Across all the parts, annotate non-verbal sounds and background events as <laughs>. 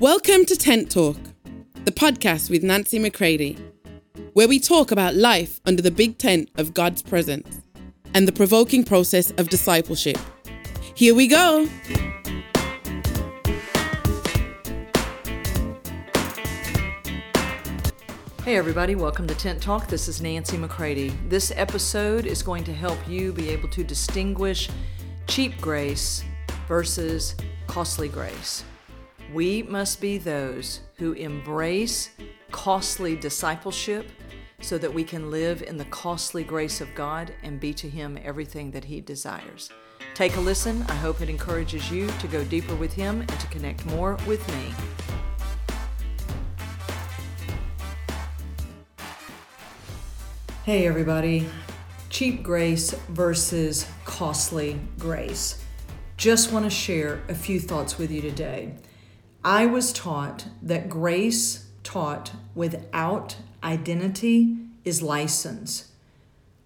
Welcome to Tent Talk, the podcast with Nancy McCready, where we talk about life under the big tent of God's presence and the provoking process of discipleship. Here we go. Hey, everybody, welcome to Tent Talk. This is Nancy McCready. This episode is going to help you be able to distinguish cheap grace versus costly grace. We must be those who embrace costly discipleship so that we can live in the costly grace of God and be to Him everything that He desires. Take a listen. I hope it encourages you to go deeper with Him and to connect more with me. Hey, everybody. Cheap grace versus costly grace. Just want to share a few thoughts with you today. I was taught that grace taught without identity is license.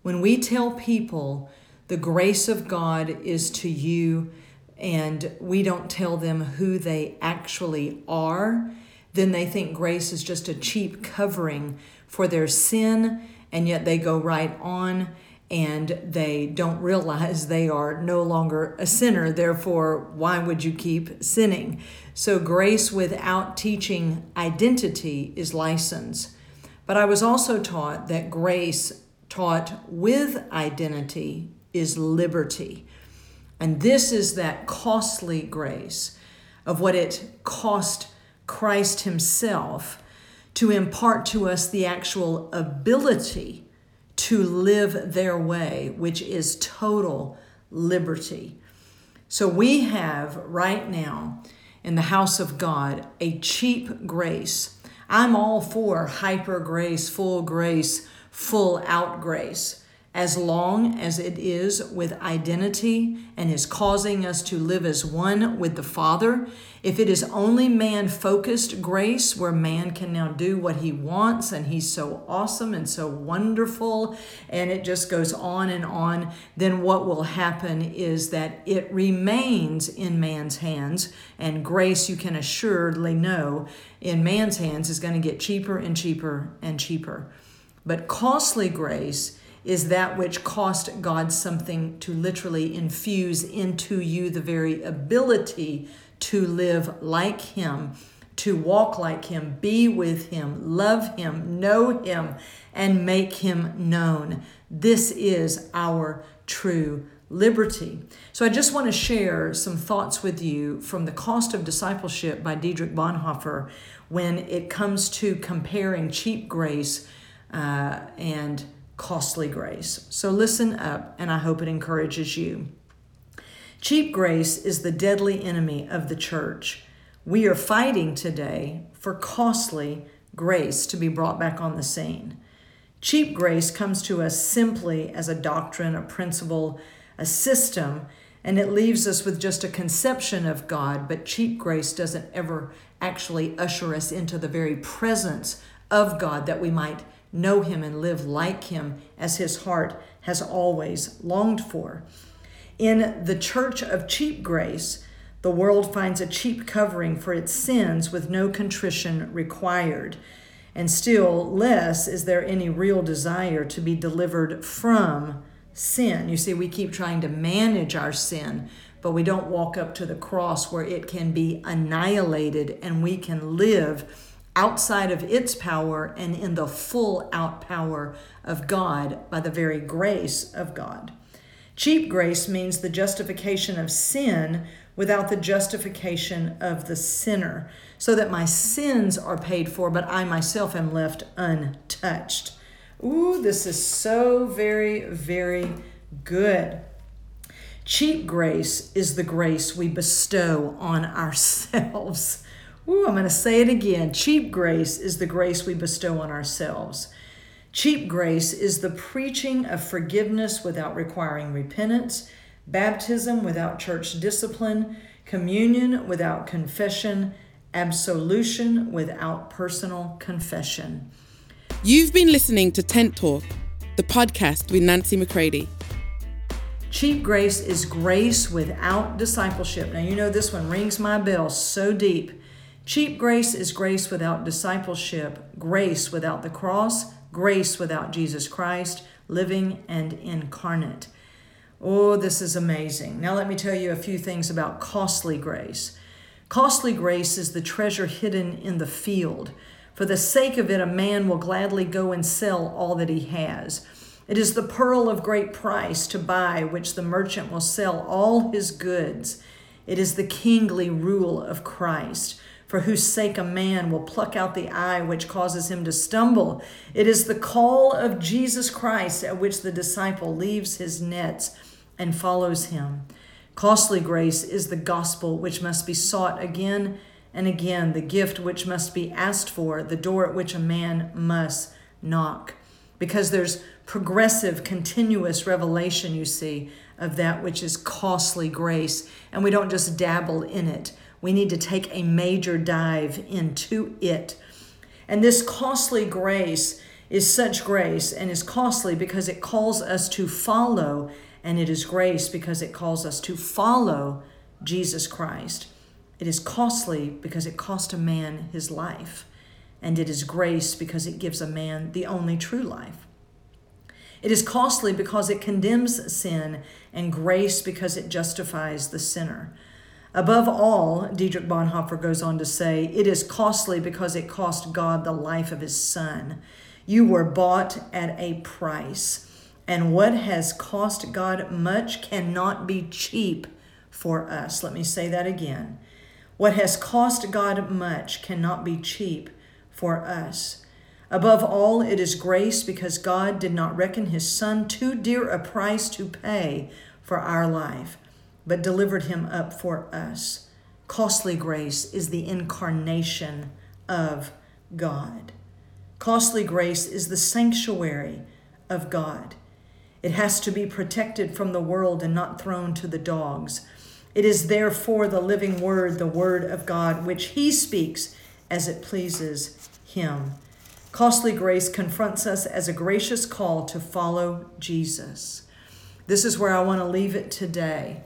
When we tell people the grace of God is to you and we don't tell them who they actually are, then they think grace is just a cheap covering for their sin, and yet they go right on and they don't realize they are no longer a sinner. Therefore, why would you keep sinning? So, grace without teaching identity is license. But I was also taught that grace taught with identity is liberty. And this is that costly grace of what it cost Christ Himself to impart to us the actual ability to live their way, which is total liberty. So we have right now in the house of God a cheap grace. I'm all for hyper grace, full grace, full out grace as long as it is with identity and is causing us to live as one with the Father. If it is only man focused grace, where man can now do what he wants and he's so awesome and so wonderful, and it just goes on and on, then what will happen is that it remains in man's hands, and grace, you can assuredly know, in man's hands is going to get cheaper and cheaper and cheaper. But costly grace is that which cost God something to literally infuse into you the very ability to live like Him, to walk like Him, be with Him, love Him, know Him, and make Him known. This is our true liberty. So I just want to share some thoughts with you from The Cost of Discipleship by Dietrich Bonhoeffer when it comes to comparing cheap grace uh, and costly grace. So listen up, and I hope it encourages you. Cheap grace is the deadly enemy of the church. We are fighting today for costly grace to be brought back on the scene. Cheap grace comes to us simply as a doctrine, a principle, a system, and it leaves us with just a conception of God, but cheap grace doesn't ever actually usher us into the very presence of God that we might know him and live like him as his heart has always longed for. In the church of cheap grace, the world finds a cheap covering for its sins with no contrition required. And still less is there any real desire to be delivered from sin. You see, we keep trying to manage our sin, but we don't walk up to the cross where it can be annihilated and we can live outside of its power and in the full out power of God by the very grace of God. Cheap grace means the justification of sin without the justification of the sinner, so that my sins are paid for, but I myself am left untouched. Ooh, this is so very, very good. Cheap grace is the grace we bestow on <laughs> ourselves. Ooh, I'm going to say it again. Cheap grace is the grace we bestow on ourselves. Cheap grace is the preaching of forgiveness without requiring repentance, baptism without church discipline, communion without confession, absolution without personal confession. You've been listening to Tent Talk, the podcast with Nancy McCready. Cheap grace is grace without discipleship. Now, you know this one rings my bell so deep. Cheap grace is grace without discipleship, grace without the cross, grace without Jesus Christ, living and incarnate. Oh, this is amazing. Now, let me tell you a few things about costly grace. Costly grace is the treasure hidden in the field. For the sake of it, a man will gladly go and sell all that he has. It is the pearl of great price to buy, which the merchant will sell all his goods. It is the kingly rule of Christ for whose sake a man will pluck out the eye which causes him to stumble. It is the call of Jesus Christ at which the disciple leaves his nets and follows him. Costly grace is the gospel which must be sought again and again, the gift which must be asked for, the door at which a man must knock. Because there's progressive, continuous revelation, you see, of that which is costly grace, and we don't just dabble in it. We need to take a major dive into it. And this costly grace is such grace and is costly because it calls us to follow, and it is grace because it calls us to follow Jesus Christ. It is costly because it cost a man his life, and it is grace because it gives a man the only true life. It is costly because it condemns sin, and grace because it justifies the sinner. Above all, Dietrich Bonhoeffer goes on to say, it is costly because it cost God the life of his son. You were bought at a price, and what has cost God much cannot be cheap for us. Let me say that again. What has cost God much cannot be cheap for us. Above all, it is grace because God did not reckon his son too dear a price to pay for our life but delivered him up for us. Costly grace is the incarnation of God. Costly grace is the sanctuary of God. It has to be protected from the world and not thrown to the dogs. It is therefore the living word, the word of God, which he speaks as it pleases him. Costly grace confronts us as a gracious call to follow Jesus. This is where I want to leave it today.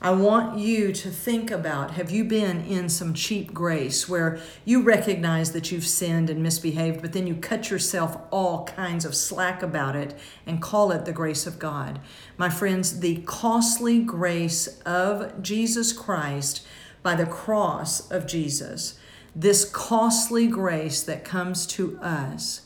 I want you to think about have you been in some cheap grace where you recognize that you've sinned and misbehaved, but then you cut yourself all kinds of slack about it and call it the grace of God? My friends, the costly grace of Jesus Christ by the cross of Jesus, this costly grace that comes to us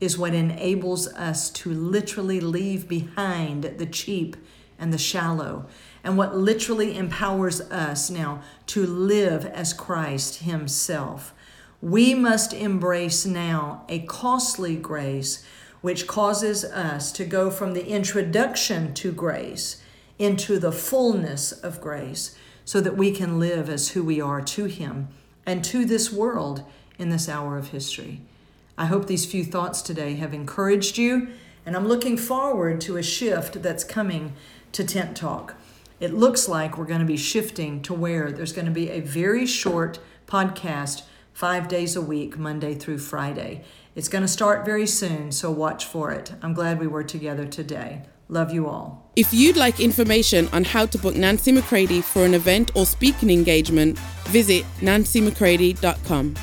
is what enables us to literally leave behind the cheap and the shallow and what literally empowers us now to live as Christ Himself. We must embrace now a costly grace which causes us to go from the introduction to grace into the fullness of grace so that we can live as who we are to Him and to this world in this hour of history. I hope these few thoughts today have encouraged you, and I'm looking forward to a shift that's coming to Tent Talk it looks like we're going to be shifting to where there's going to be a very short podcast five days a week, Monday through Friday. It's going to start very soon, so watch for it. I'm glad we were together today. Love you all. If you'd like information on how to book Nancy McCready for an event or speaking engagement, visit nancymccready.com.